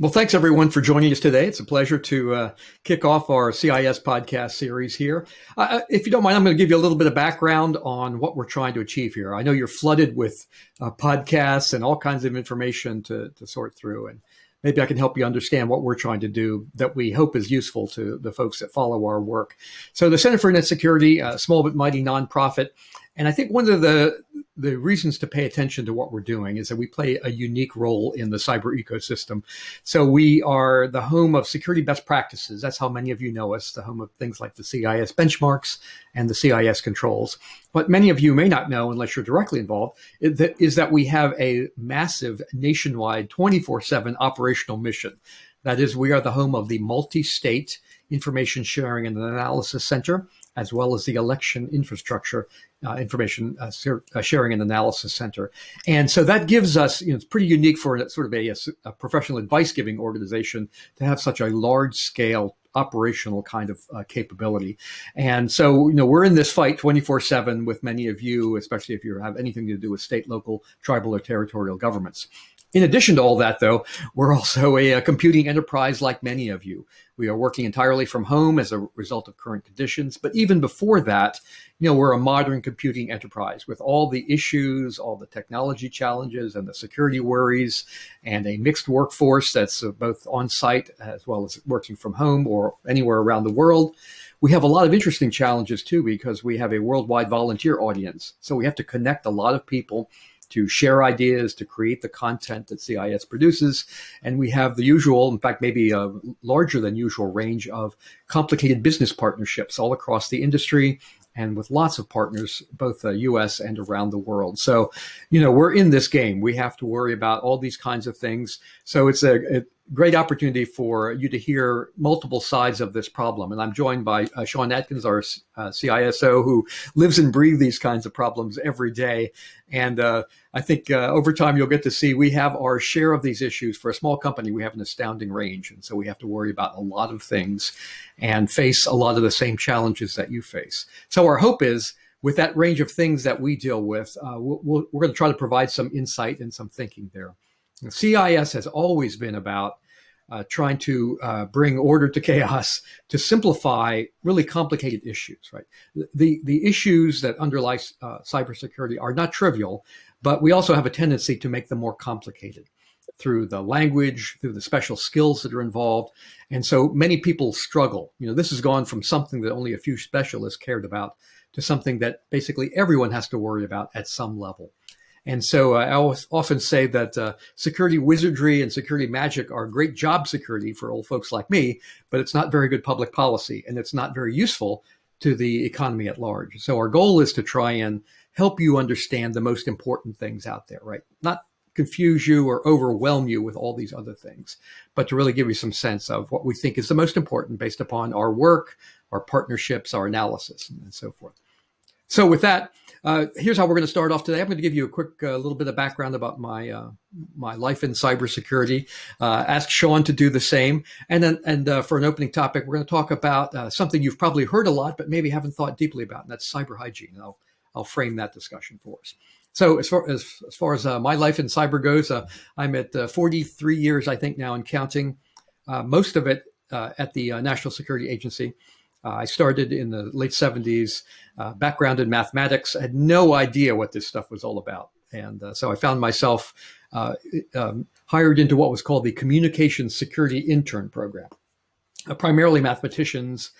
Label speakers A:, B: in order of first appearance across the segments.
A: Well, thanks everyone for joining us today. It's a pleasure to uh, kick off our CIS podcast series here. Uh, uh, if you don't mind, I'm going to give you a little bit of background on what we're trying to achieve here. I know you're flooded with uh, podcasts and all kinds of information to, to sort through, and maybe I can help you understand what we're trying to do that we hope is useful to the folks that follow our work. So, the Center for Internet Security, a small but mighty nonprofit, and I think one of the the reasons to pay attention to what we're doing is that we play a unique role in the cyber ecosystem. So we are the home of security best practices. That's how many of you know us, the home of things like the CIS benchmarks and the CIS controls. What many of you may not know, unless you're directly involved, is that we have a massive nationwide 24 7 operational mission. That is, we are the home of the multi state information sharing and analysis center as well as the election infrastructure uh, information uh, uh, sharing and analysis center. And so that gives us, you know, it's pretty unique for a, sort of a, a professional advice giving organization to have such a large scale operational kind of uh, capability. And so, you know, we're in this fight 24 7 with many of you, especially if you have anything to do with state, local, tribal, or territorial governments. In addition to all that, though, we're also a, a, computing enterprise like many of you. We are working entirely from home as a result of current conditions. But even before that, you know, we're a modern computing enterprise with all the issues, all the technology challenges, and the security worries, and a mixed workforce that's both on site as well as working from home or anywhere around the world. We have a lot of interesting challenges too because we have a worldwide volunteer audience. So we have to connect a lot of people to share ideas, to create the content that CIS produces. And we have the usual, in fact, maybe a larger than usual range of complicated business partnerships all across the industry and with lots of partners, both uh, US and around the world. So, you know, we're in this game. We have to worry about all these kinds of things. So it's a, a great opportunity for you to hear multiple sides of this problem. And I'm joined by uh, Sean Atkins, our uh, CISO, who lives and breathes these kinds of problems every day. And uh, I think uh, over time you'll get to see we have our share of these issues. For a small company, we have an astounding range. And so we have to worry about a lot of things and face a lot of the same challenges that you face. So our hope is with that range of things that we deal with, uh, we we are going to try to provide some insight and some thinking there. CIS has always been about uh, trying to uh, bring order to chaos to simplify really complicated issues. Right, the the issues that underlie uh, cybersecurity are not trivial, but we also have a tendency to make them more complicated through the language, through the special skills that are involved, and so many people struggle. You know, this has gone from something that only a few specialists cared about to something that basically everyone has to worry about at some level. And so uh, I often say that uh, security wizardry and security magic are great job security for old folks like me, but it's not very good public policy and it's not very useful to the economy at large. So our goal is to try and help you understand the most important things out there, right? Not confuse you or overwhelm you with all these other things, but to really give you some sense of what we think is the most important based upon our work, our partnerships, our analysis, and so forth. So with that, uh, here's how we're going to start off today. I'm going to give you a quick uh, little bit of background about my uh, my life in cybersecurity. Uh, ask Sean to do the same, and then and uh, for an opening topic, we're going to talk about uh, something you've probably heard a lot, but maybe haven't thought deeply about, and that's cyber hygiene. I'll I'll frame that discussion for us. So as far as as far as my life in cyber goes, I'm at 43 years, I think now, and counting. most of it at the National Security Agency. Uh, I started in the late 70s, uh, background in mathematics. Had no idea what this stuff was all about. And uh, so I found myself uh, um, hired into what was called the Communications Security Intern Program. Uh, primarily mathematicians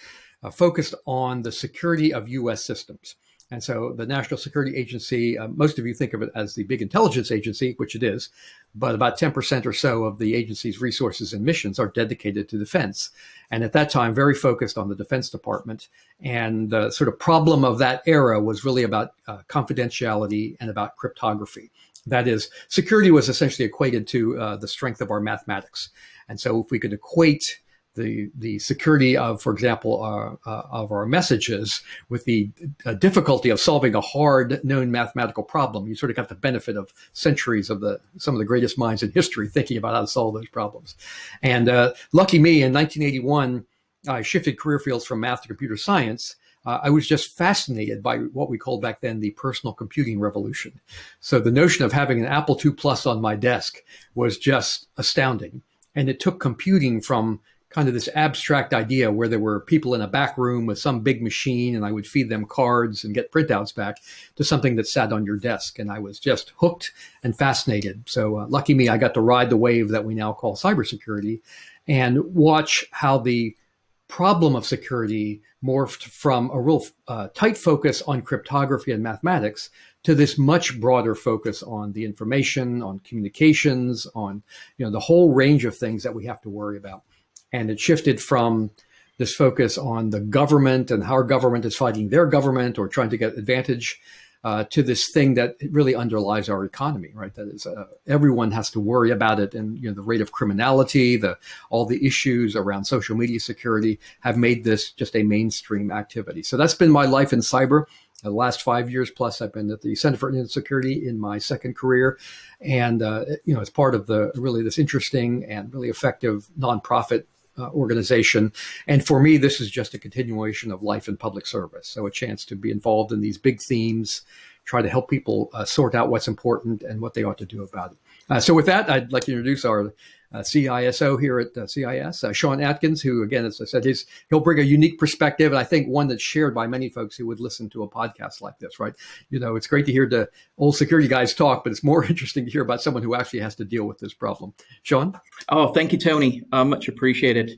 A: uh, focused on the security of US systems. And so the National Security Agency, uh, most of you think of it as the big intelligence agency, which it is, but about 10% or so of the agency's resources and missions are dedicated to defense. And at that time, very focused on the Defense Department. And the sort of problem of that era was really about uh, confidentiality and about cryptography. That is, security was essentially equated to uh, the strength of our mathematics. And so if we could equate the the security of, for example, our, uh, of our messages with the uh, difficulty of solving a hard known mathematical problem. You sort of got the benefit of centuries of the some of the greatest minds in history thinking about how to solve those problems. And uh, lucky me, in 1981, I shifted career fields from math to computer science. Uh, I was just fascinated by what we called back then the personal computing revolution. So the notion of having an Apple II Plus on my desk was just astounding. And it took computing from kind of this abstract idea where there were people in a back room with some big machine and I would feed them cards and get printouts back to something that sat on your desk. And I was just hooked and fascinated. So, uh, lucky me, I got to ride the wave that we now call cybersecurity and watch how the problem of security morphed from a real uh, tight focus on cryptography and mathematics to this much broader focus on the information, on communications, on you know the whole range of things that we have to worry about. And it shifted from this focus on the government and how our government is fighting their government or trying to get advantage uh, to this thing that really underlies our economy, right? That is, uh, everyone has to worry about it, and you know the rate of criminality, the all the issues around social media security have made this just a mainstream activity. So that's been my life in cyber. The last five years plus, I've been at the Center for Internet Security in my second career, and uh, you know, as part of the really this interesting and really effective nonprofit uh, organization. And for me, this is just a continuation of life in public service. So a chance to be involved in these big themes, try to help people uh, sort out what's important and what they ought to do about it. Uh, so with that, I'd like to introduce our uh, CISO here at uh, CIS, uh, Sean Atkins, who, again, as I said, he's, he'll bring a unique perspective, and I think one that's shared by many folks who would listen to a podcast like this, right? You know, it's great to hear the old security guys talk, but it's more interesting to hear about someone who actually has to deal with this problem. Sean?
B: Oh, thank you, Tony. Uh, much appreciated.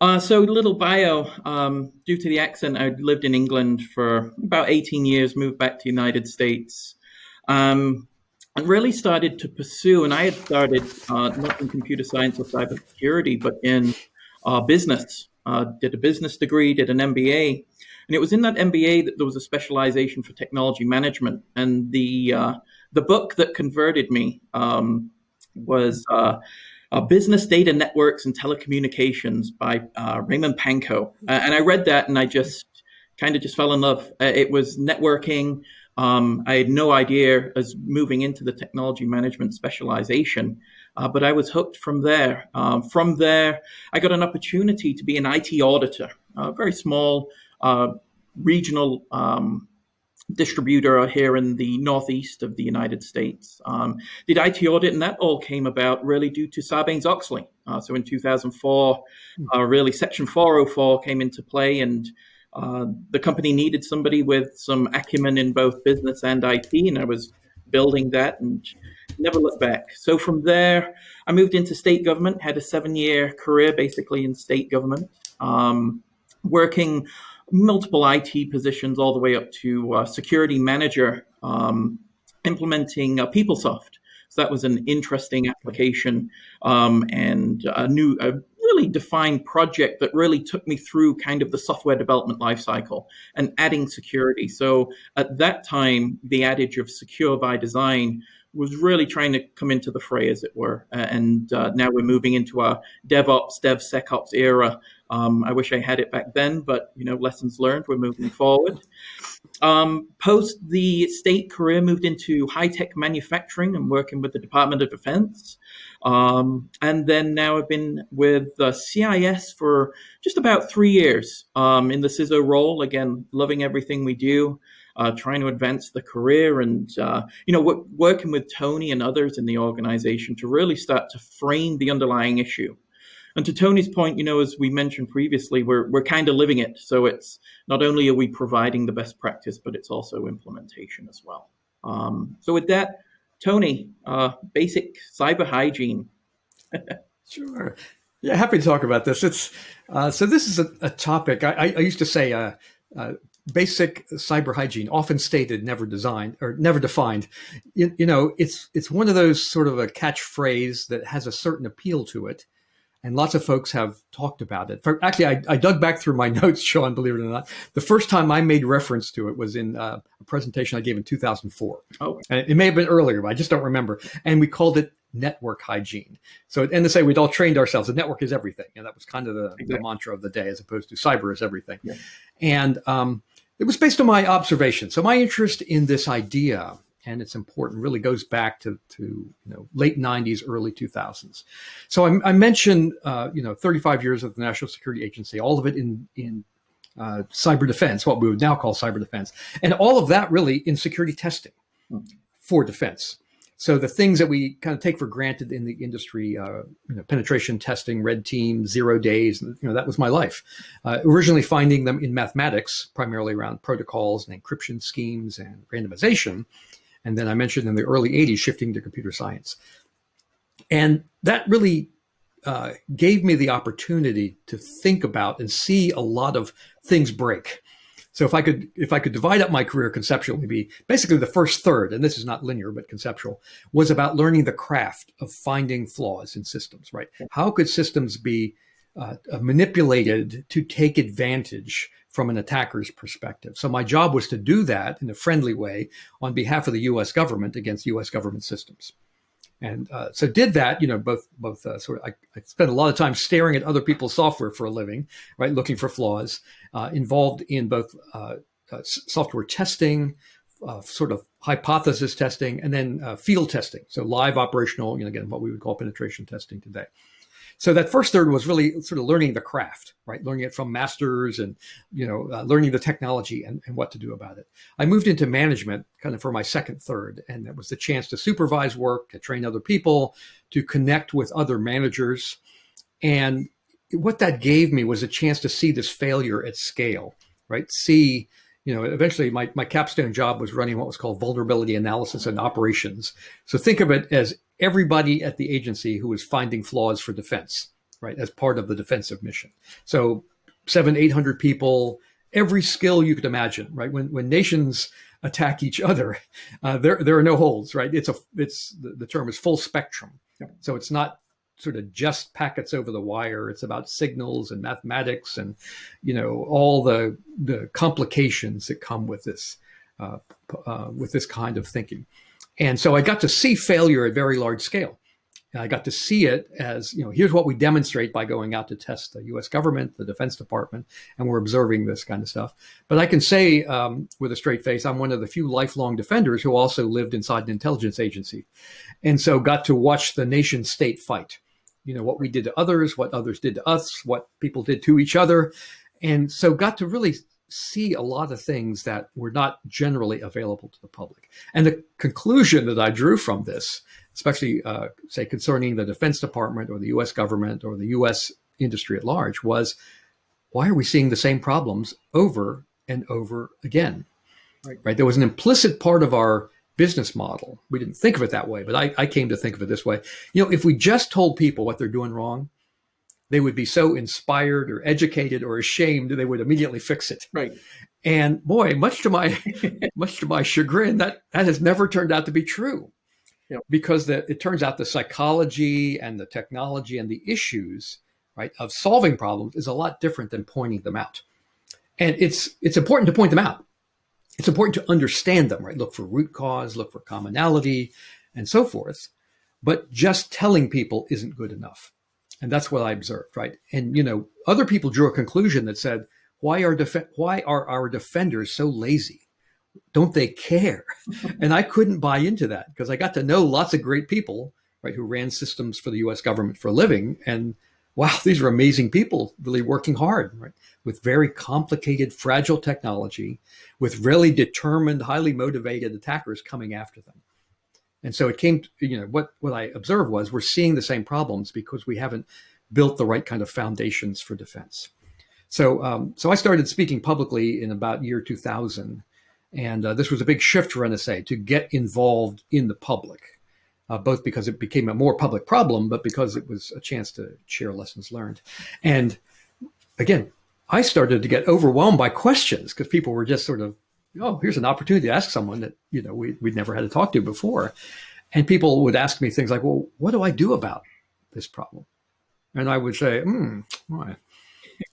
B: Uh, so, little bio. Um, due to the accent, I lived in England for about 18 years, moved back to the United States. Um, and really started to pursue, and I had started uh, not in computer science or cybersecurity, but in uh, business. Uh, did a business degree, did an MBA, and it was in that MBA that there was a specialization for technology management. And the uh, the book that converted me um, was uh, uh, Business Data Networks and Telecommunications by Raymond Panko, and I read that, and I just kind of just fell in love. it was networking. Um, I had no idea as moving into the technology management specialization, uh, but I was hooked from there. Um, from there, I got an opportunity to be an IT auditor, a very small uh, regional um, distributor here in the northeast of the United States. Um, did IT audit, and that all came about really due to Sarbanes Oxley. Uh, so in 2004, hmm. uh, really Section 404 came into play, and uh, the company needed somebody with some acumen in both business and IT, and I was building that and never looked back. So from there, I moved into state government, had a seven year career basically in state government, um, working multiple IT positions all the way up to uh, security manager, um, implementing uh, PeopleSoft. So that was an interesting application um, and a new, a really defined project that really took me through kind of the software development lifecycle and adding security. So at that time, the adage of secure by design was really trying to come into the fray, as it were. And uh, now we're moving into our DevOps, DevSecOps era. Um, I wish I had it back then, but you know, lessons learned. We're moving forward. Um, post the state career, moved into high tech manufacturing and working with the Department of Defense. Um, and then now I've been with uh, CIS for just about three years um, in the CISO role. Again, loving everything we do uh, trying to advance the career and uh, you know w- working with Tony and others in the organization to really start to frame the underlying issue. And to Tony's point, you know, as we mentioned previously, we're we're kind of living it. So it's not only are we providing the best practice, but it's also implementation as well. Um, so with that, Tony, uh, basic cyber hygiene.
A: sure. Yeah, happy to talk about this. It's uh, so this is a, a topic I, I, used to say. Uh, uh, basic cyber hygiene, often stated, never designed or never defined. You, you, know, it's it's one of those sort of a catchphrase that has a certain appeal to it, and lots of folks have talked about it. For, actually, I, I, dug back through my notes, Sean. Believe it or not, the first time I made reference to it was in uh, a presentation I gave in 2004. Oh, and it may have been earlier, but I just don't remember. And we called it network hygiene. So at NSA, we'd all trained ourselves. The network is everything. And that was kind of the, exactly. the mantra of the day, as opposed to cyber is everything. Yeah. And um, it was based on my observation. So my interest in this idea and it's important really goes back to, to you know late 90s early 2000s so i, I mentioned uh, you know 35 years of the national security agency all of it in in uh, cyber defense what we would now call cyber defense and all of that really in security testing for defense so the things that we kind of take for granted in the industry, uh, you know, penetration testing, red team, zero days, you know, that was my life. Uh, originally finding them in mathematics, primarily around protocols and encryption schemes and randomization. And then I mentioned in the early 80s, shifting to computer science. And that really uh, gave me the opportunity to think about and see a lot of things break. So if I could if I could divide up my career conceptually, be basically the first third, and this is not linear but conceptual, was about learning the craft of finding flaws in systems. Right? How could systems be uh, manipulated to take advantage from an attacker's perspective? So my job was to do that in a friendly way on behalf of the U.S. government against U.S. government systems and uh, so did that you know both both uh, sort of I, I, spent a lot of time staring at other people's software for a living right looking for flaws uh, involved in both uh, uh, software testing uh, sort of hypothesis testing and then field testing so live operational you know again what we would call penetration testing today so that first third was really sort of learning the craft, right? Learning it from masters and, you know, uh, learning the technology and, and what to do about it. I moved into management kind of for my second third, and that was the chance to supervise work, to train other people, to connect with other managers. And what that gave me was a chance to see this failure at scale, right? See, you know, eventually my, my capstone job was running what was called vulnerability analysis and operations. So think of it as everybody at the agency who was finding flaws for defense, right, as part of the defensive mission. So seven, eight hundred people, every skill you could imagine, right? When when nations attack each other, uh, there there are no holes, right? It's a it's the, the term is full spectrum. Yep. So it's not sort of just packets over the wire. It's about signals and mathematics and you know all the the complications that come with this uh, uh, with this kind of thinking. And so I got to see failure at very large scale. And I got to see it as, you know, here's what we demonstrate by going out to test the US government, the Defense Department, and we're observing this kind of stuff. But I can say um, with a straight face, I'm one of the few lifelong defenders who also lived inside an intelligence agency. And so got to watch the nation state fight. You know, what we did to others, what others did to us, what people did to each other. And so got to really see a lot of things that were not generally available to the public. And the conclusion that I drew from this, especially, uh, say, concerning the Defense Department or the US government or the US industry at large, was why are we seeing the same problems over and over again? Right. right? There was an implicit part of our business model. We didn't think of it that way, but I, I came to think of it this way. You know, if we just told people what they're doing wrong, they would be so inspired or educated or ashamed they would immediately fix it.
B: Right.
A: And boy, much to my much to my chagrin, that that has never turned out to be true. Yep. Because the, it turns out the psychology and the technology and the issues, right, of solving problems is a lot different than pointing them out. And it's it's important to point them out. It's important to understand them, right? Look for root cause, look for commonality, and so forth. But just telling people isn't good enough. And that's what I observed, right? And you know, other people drew a conclusion that said, why are def- why are our defenders so lazy? Don't they care? and I couldn't buy into that because I got to know lots of great people, right, who ran systems for the US government for a living and wow, these are amazing people really working hard, right? With very complicated, fragile technology, with really determined, highly motivated attackers coming after them. And so it came, you know, what, what I observed was we're seeing the same problems because we haven't built the right kind of foundations for defense. So, um, so I started speaking publicly in about year 2000. And uh, this was a big shift for NSA to get involved in the public, uh, both because it became a more public problem, but because it was a chance to share lessons learned. And again, I started to get overwhelmed by questions because people were just sort of oh, here's an opportunity to ask someone that, you know, we, we'd never had to talk to before. And people would ask me things like, well, what do I do about this problem? And I would say, hmm, right.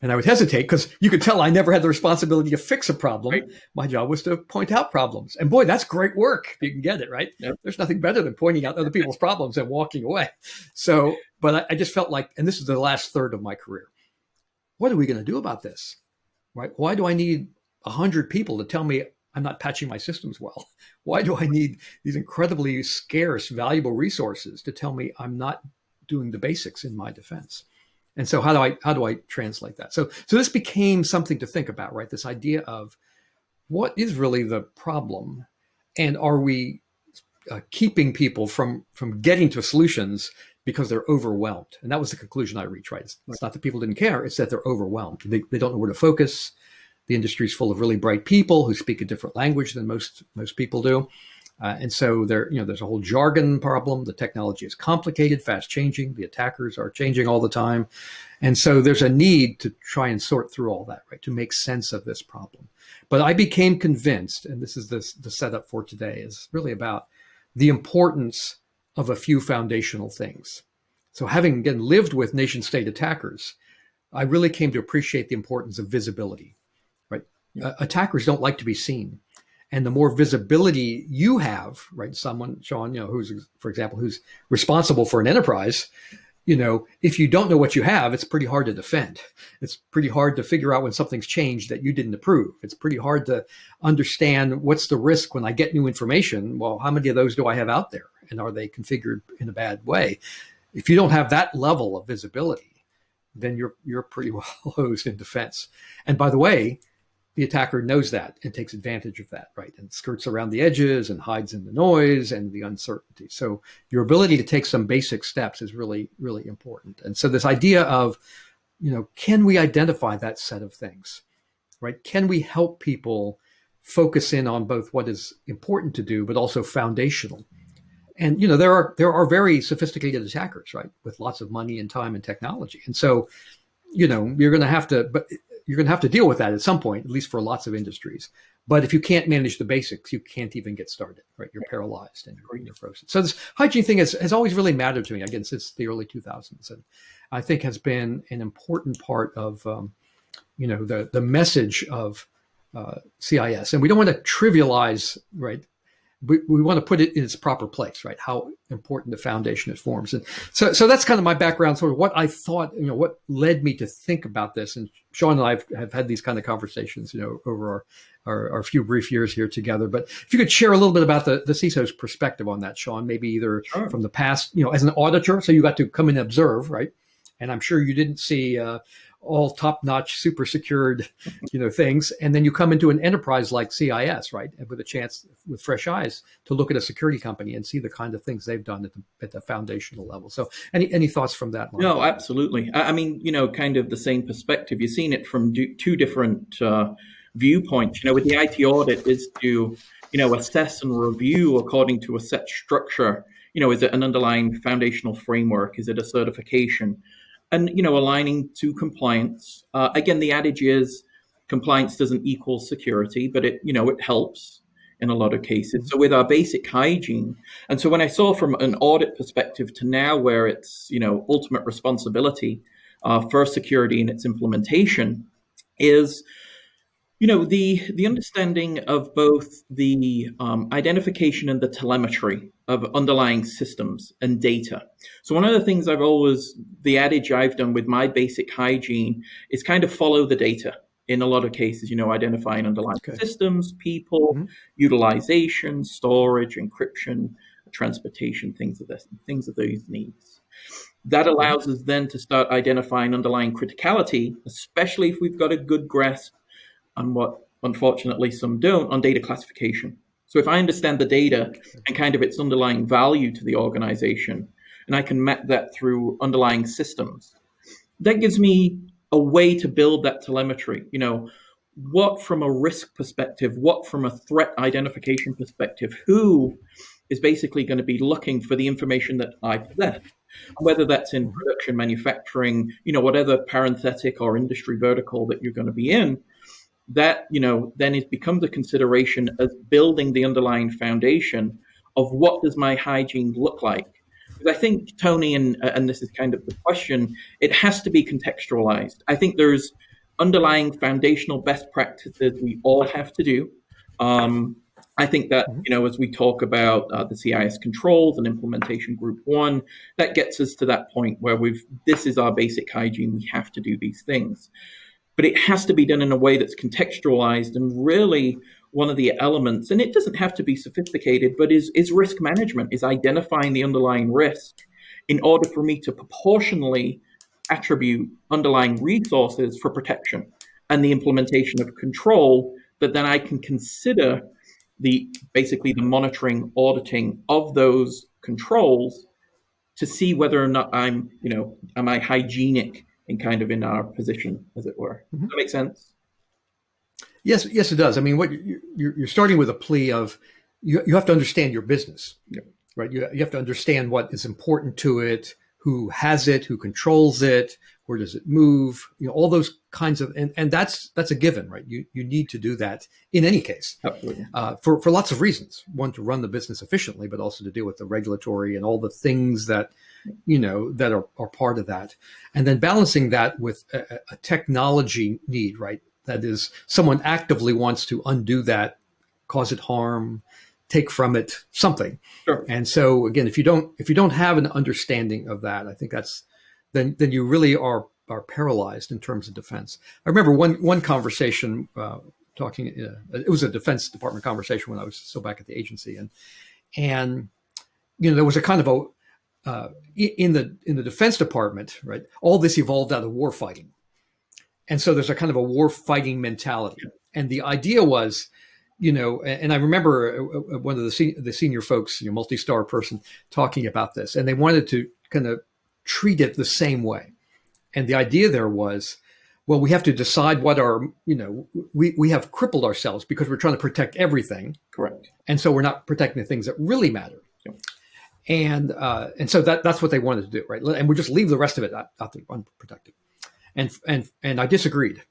A: And I would hesitate because you could tell I never had the responsibility to fix a problem. Right. My job was to point out problems. And boy, that's great work if you can get it, right? Yep. There's nothing better than pointing out other people's problems and walking away. So, but I, I just felt like, and this is the last third of my career. What are we going to do about this? Right? Why do I need 100 people to tell me I'm not patching my systems well? Why do I need these incredibly scarce, valuable resources to tell me I'm not doing the basics in my defense? And so how do I how do I translate that? So so this became something to think about, right? This idea of what is really the problem, and are we uh, keeping people from from getting to solutions because they're overwhelmed? And that was the conclusion I reached. Right? It's, it's not that people didn't care; it's that they're overwhelmed. They they don't know where to focus. The industry is full of really bright people who speak a different language than most most people do. Uh, and so there, you know, there's a whole jargon problem. The technology is complicated, fast changing. The attackers are changing all the time. And so there's a need to try and sort through all that, right? To make sense of this problem. But I became convinced, and this is the, the setup for today, is really about the importance of a few foundational things. So having again lived with nation state attackers, I really came to appreciate the importance of visibility? Uh, attackers don't like to be seen and the more visibility you have, right? Someone, Sean, you know, who's, for example, who's responsible for an enterprise, you know, if you don't know what you have, it's pretty hard to defend. It's pretty hard to figure out when something's changed that you didn't approve. It's pretty hard to understand what's the risk when I get new information. Well, how many of those do I have out there? And are they configured in a bad way? If you don't have that level of visibility, then you're you're pretty well hosed in defense. And by the way, the attacker knows that and takes advantage of that, right? And skirts around the edges and hides in the noise and the uncertainty. So your ability to take some basic steps is really, really important. And so this idea of, you know, can we identify that set of things, right? Can we help people focus in on both what is important to do, but also foundational? And you know, there are there are very sophisticated attackers, right, with lots of money and time and technology. And so, you know, you're going to have to, but you're going to have to deal with that at some point, at least for lots of industries. But if you can't manage the basics, you can't even get started, right? You're paralyzed and you're, you're frozen. So this hygiene thing has, has always really mattered to me, again, since the early 2000s. And I think has been an important part of, um, you know, the, the message of uh, CIS. And we don't want to trivialize, right, we, we want to put it in its proper place, right? How important the foundation it forms. And so, so that's kind of my background, sort of what I thought, you know, what led me to think about this. And Sean and I have, have had these kind of conversations, you know, over our, our, our, few brief years here together. But if you could share a little bit about the, the CISO's perspective on that, Sean, maybe either sure. from the past, you know, as an auditor, so you got to come and observe, right? And I'm sure you didn't see, uh, all top-notch, super secured, you know, things, and then you come into an enterprise like CIS, right, with a chance with fresh eyes to look at a security company and see the kind of things they've done at the, at the foundational level. So, any any thoughts from that?
B: Line? No, absolutely. I mean, you know, kind of the same perspective. You've seen it from two different uh, viewpoints. You know, with the IT audit is to you know assess and review according to a set structure. You know, is it an underlying foundational framework? Is it a certification? And you know aligning to compliance. Uh, again, the adage is compliance doesn't equal security, but it you know it helps in a lot of cases. So with our basic hygiene, and so when I saw from an audit perspective to now where it's you know ultimate responsibility uh, for security and its implementation is you know the the understanding of both the um, identification and the telemetry of underlying systems and data so one of the things i've always the adage i've done with my basic hygiene is kind of follow the data in a lot of cases you know identifying underlying okay. systems people mm-hmm. utilization storage encryption transportation things of this things of those needs that mm-hmm. allows us then to start identifying underlying criticality especially if we've got a good grasp and what unfortunately some don't on data classification. So if I understand the data and kind of its underlying value to the organization, and I can map that through underlying systems, that gives me a way to build that telemetry. You know, what from a risk perspective, what from a threat identification perspective, who is basically going to be looking for the information that I possess, whether that's in production, manufacturing, you know, whatever parenthetic or industry vertical that you're going to be in that you know then it becomes a consideration as building the underlying foundation of what does my hygiene look like because i think tony and and this is kind of the question it has to be contextualized i think there's underlying foundational best practices we all have to do. Um, I think that, mm-hmm. you know, as we talk about uh, the CIS controls and implementation group one, that gets us to that point where we've, this is our basic hygiene. We have to do these things. But it has to be done in a way that's contextualized and really one of the elements, and it doesn't have to be sophisticated, but is, is risk management, is identifying the underlying risk in order for me to proportionally attribute underlying resources for protection and the implementation of control that then I can consider the basically the monitoring, auditing of those controls to see whether or not I'm, you know, am I hygienic in kind of in our position, as it were. Mm-hmm. Does that make sense?
A: Yes, yes, it does. I mean, what you're, you're starting with a plea of you, you have to understand your business, yeah. right? You, you have to understand what is important to it, who has it, who controls it, where does it move, you know, all those kinds of, and, and that's that's a given, right? You you need to do that in any case, uh, for for lots of reasons. One to run the business efficiently, but also to deal with the regulatory and all the things that you know that are, are part of that, and then balancing that with a, a technology need, right? That is, someone actively wants to undo that, cause it harm, take from it something. Sure. And so again, if you don't if you don't have an understanding of that, I think that's then then you really are are paralyzed in terms of defense. I remember one one conversation uh, talking. Uh, it was a Defense Department conversation when I was still back at the agency, and and you know there was a kind of a uh, in the in the Defense Department, right? All this evolved out of war fighting, and so there's a kind of a war fighting mentality. And the idea was, you know, and I remember uh, uh, one of the se- the senior folks, you know, multi-star person, talking about this, and they wanted to kind of treat it the same way. And the idea there was, well, we have to decide what our, you know, we, we have crippled ourselves because we're trying to protect everything.
B: Correct.
A: And so we're not protecting the things that really matter. Yep. And uh, and so that that's what they wanted to do, right? And we just leave the rest of it out, out there unprotected. And and and I disagreed.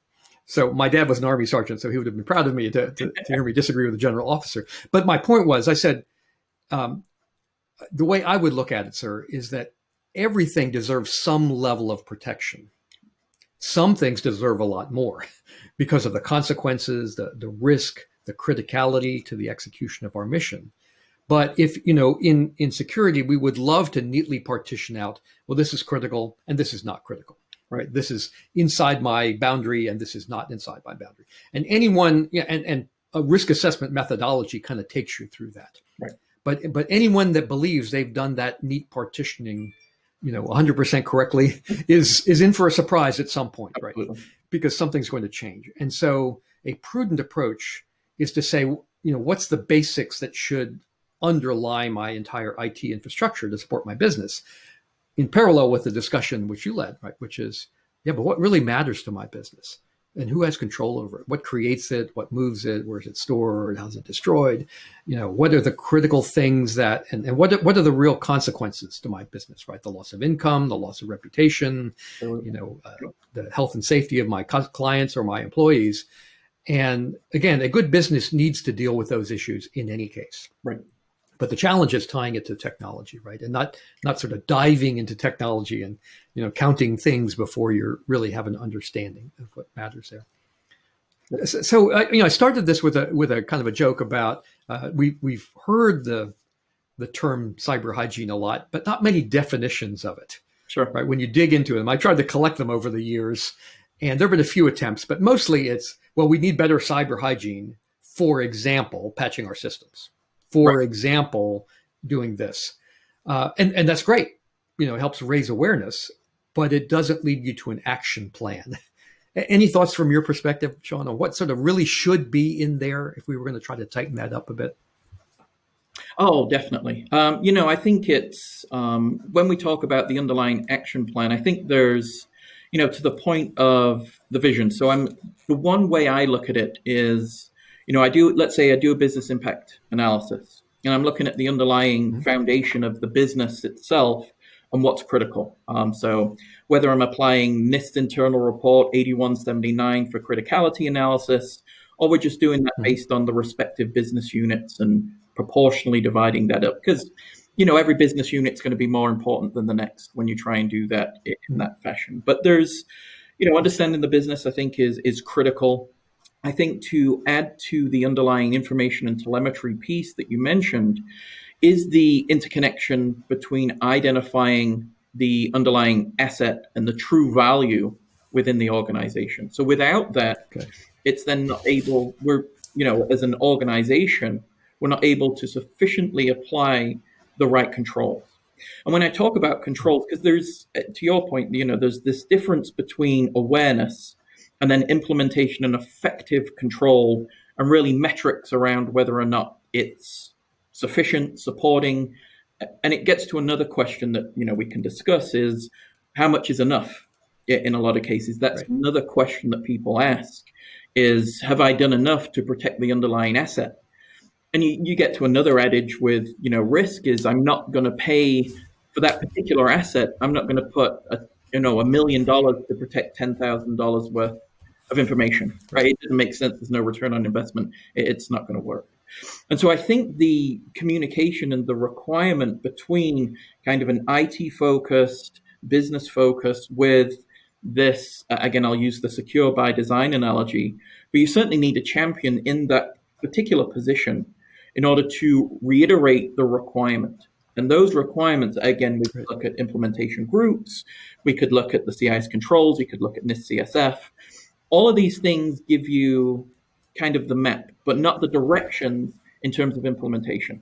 A: So my dad was an army sergeant, so he would have been proud of me to, to, to hear me disagree with a general officer. But my point was, I said, um, the way I would look at it, sir, is that everything deserves some level of protection. Some things deserve a lot more because of the consequences, the, the risk, the criticality to the execution of our mission. But if, you know, in, in security, we would love to neatly partition out, well, this is critical and this is not critical, right? This is inside my boundary and this is not inside my boundary. And anyone, yeah, and, and a risk assessment methodology kind of takes you through that. Right. But, but anyone that believes they've done that neat partitioning you know 100% correctly is is in for a surprise at some point right because something's going to change and so a prudent approach is to say you know what's the basics that should underlie my entire IT infrastructure to support my business in parallel with the discussion which you led right which is yeah but what really matters to my business and who has control over it? What creates it? What moves it? Where is it stored? How's it destroyed? You know, what are the critical things that, and, and what, are, what are the real consequences to my business, right? The loss of income, the loss of reputation, you know, uh, the health and safety of my clients or my employees. And again, a good business needs to deal with those issues in any case.
B: Right.
A: But the challenge is tying it to technology, right? And not not sort of diving into technology and you know counting things before you really have an understanding of what matters there. So, I, you know, I started this with a with a kind of a joke about uh, we we've heard the the term cyber hygiene a lot, but not many definitions of it.
B: Sure.
A: Right. When you dig into them, I tried to collect them over the years, and there have been a few attempts, but mostly it's well, we need better cyber hygiene. For example, patching our systems. For right. example, doing this, uh, and and that's great. You know, it helps raise awareness but it doesn't lead you to an action plan. Any thoughts from your perspective, Sean, on what sort of really should be in there if we were going to try to tighten that up a bit?
B: Oh, definitely. Um, you know, I think it's um, when we talk about the underlying action plan, I think there's, you know, to the point of the vision. So I'm the one way I look at it is, you know, I do, let's say I do a business impact analysis and I'm looking at the underlying mm-hmm. foundation of the business itself and what's critical. Um, so whether I'm applying NIST internal report 8179 for criticality analysis, or we're just doing that hmm. based on the respective business units and proportionally dividing that up. Because, you know, every business unit's going to be more important than the next when you try and do that in hmm. that fashion. But there's, you know, understanding the business, I think, is is critical. I think to add to the underlying information and telemetry piece that you mentioned is the interconnection between identifying the underlying asset and the true value within the organization. So without that, okay. it's then not able, we're, you know, as an organization, we're not able to sufficiently apply the right controls. And when I talk about controls, because there's, to your point, you know, there's this difference between awareness and then implementation and effective control and really metrics around whether or not it's sufficient, supporting. And it gets to another question that, you know, we can discuss is how much is enough in a lot of cases? That's right. another question that people ask is have I done enough to protect the underlying asset? And you, you get to another adage with, you know, risk is I'm not going to pay for that particular asset. I'm not going to put a, you know, a million dollars to protect $10,000 worth of information, right? It doesn't make sense. There's no return on investment. It's not going to work. And so I think the communication and the requirement between kind of an IT focused, business focused with this, again, I'll use the secure by design analogy, but you certainly need a champion in that particular position in order to reiterate the requirement. And those requirements, again, we could look at implementation groups, we could look at the CIS controls, we could look at NIST CSF. All of these things give you kind of the map, but not the directions in terms of implementation.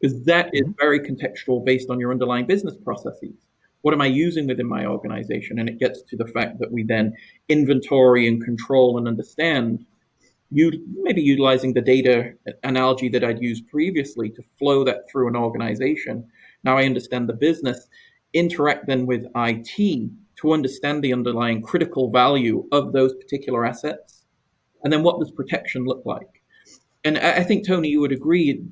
B: Because that is mm-hmm. very contextual based on your underlying business processes. What am I using within my organization? And it gets to the fact that we then inventory and control and understand you maybe utilizing the data analogy that I'd used previously to flow that through an organization. Now I understand the business, interact then with IT to understand the underlying critical value of those particular assets. And then what does protection look like? And I think, Tony, you would agree,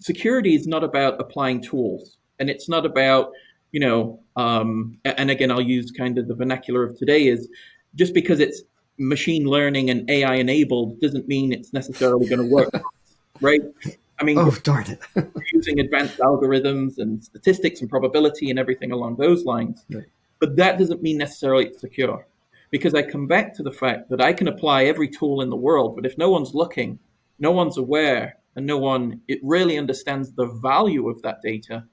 B: security is not about applying tools. And it's not about, you know, um, and again, I'll use kind of the vernacular of today is just because it's machine learning and AI enabled doesn't mean it's necessarily going to work, right? I mean,
A: oh darn it,
B: using advanced algorithms and statistics and probability and everything along those lines, right. But that doesn't mean necessarily it's secure, because I come back to the fact that I can apply every tool in the world, but if no one's looking, no one's aware, and no one it really understands the value of that data,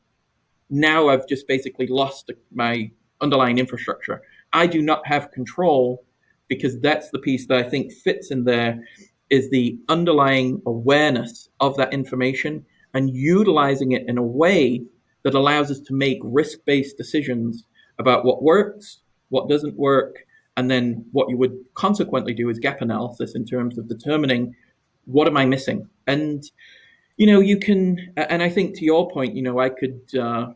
B: now I've just basically lost my underlying infrastructure. I do not have control because that's the piece that I think fits in there is the underlying awareness of that information and utilizing it in a way that allows us to make risk-based decisions about what works, what doesn't work, and then what you would consequently do is gap analysis in terms of determining what am I missing? And you know, you can, and I think to your point, you know, I could, uh,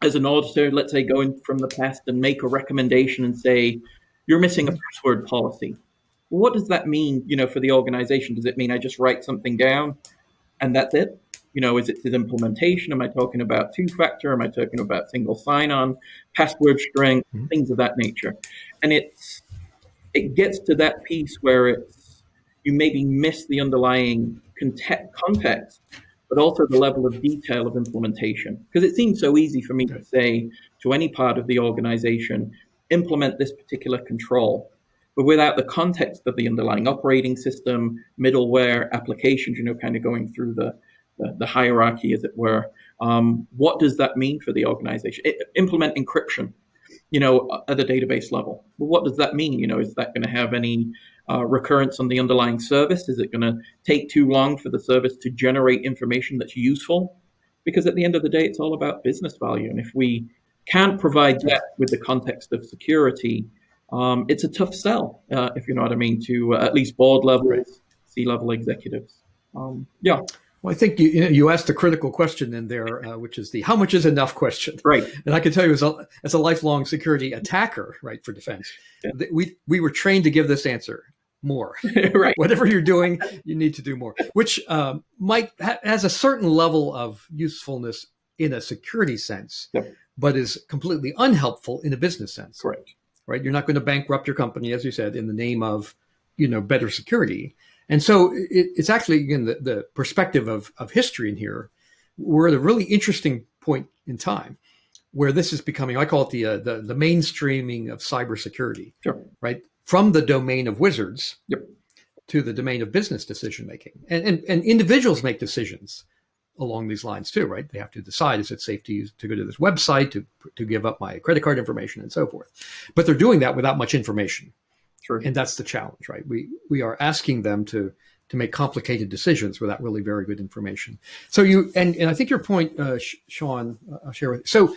B: as an auditor, let's say, go in from the past and make a recommendation and say, you're missing a password policy. what does that mean, you know, for the organization? Does it mean I just write something down and that's it? You know, is it his implementation? Am I talking about two factor? Am I talking about single sign on, password strength, mm-hmm. things of that nature? And it's it gets to that piece where it's you maybe miss the underlying context, but also the level of detail of implementation. Because it seems so easy for me to say to any part of the organization, implement this particular control. But without the context of the underlying operating system, middleware, applications, you know, kind of going through the, the, the hierarchy, as it were, um, what does that mean for the organization? It, implement encryption, you know, at the database level. Well, what does that mean? You know, is that going to have any uh, recurrence on the underlying service? Is it going to take too long for the service to generate information that's useful? Because at the end of the day, it's all about business value. And if we can't provide that with the context of security, um, it's a tough sell, uh, if you know what I mean, to uh, at least board levels, C level executives. Um, yeah.
A: Well, I think you you asked a critical question in there, uh, which is the how much is enough question.
B: Right.
A: And I can tell you, as a, as a lifelong security attacker, right, for defense, yeah. we we were trained to give this answer more.
B: right.
A: Whatever you're doing, you need to do more, which um, might ha- has a certain level of usefulness in a security sense.
B: Yeah
A: but is completely unhelpful in a business sense.
B: Correct.
A: Right. You're not going to bankrupt your company, as you said, in the name of, you know, better security. And so it, it's actually again the, the perspective of, of history in here. We're at a really interesting point in time where this is becoming. I call it the uh, the, the mainstreaming of cybersecurity.
B: Sure.
A: Right. from the domain of wizards
B: yep.
A: to the domain of business decision making. And, and, and individuals make decisions along these lines too, right? They have to decide is it safe to use to go to this website to to give up my credit card information and so forth. But they're doing that without much information. And that's the challenge, right? We we are asking them to to make complicated decisions without really very good information. So you and and I think your point, uh, Sean, uh, I'll share with you. So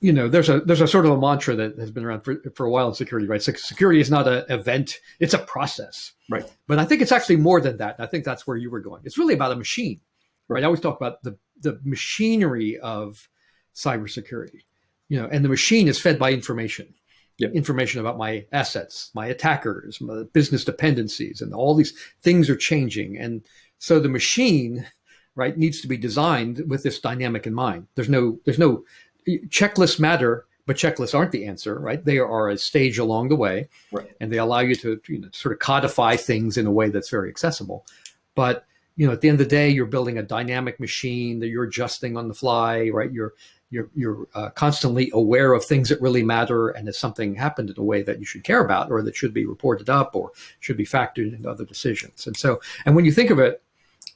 A: you know, there's a there's a sort of a mantra that has been around for, for a while in security, right? Security is not an event; it's a process,
B: right?
A: But I think it's actually more than that. I think that's where you were going. It's really about a machine, right? I always talk about the the machinery of cybersecurity, you know, and the machine is fed by information,
B: yep.
A: information about my assets, my attackers, my business dependencies, and all these things are changing, and so the machine, right, needs to be designed with this dynamic in mind. There's no there's no checklists matter, but checklists aren't the answer, right? They are a stage along the way,
B: right.
A: and they allow you to you know, sort of codify things in a way that's very accessible. But you know, at the end of the day, you're building a dynamic machine that you're adjusting on the fly, right? You're you're you're uh, constantly aware of things that really matter, and if something happened in a way that you should care about, or that should be reported up, or should be factored into other decisions. And so, and when you think of it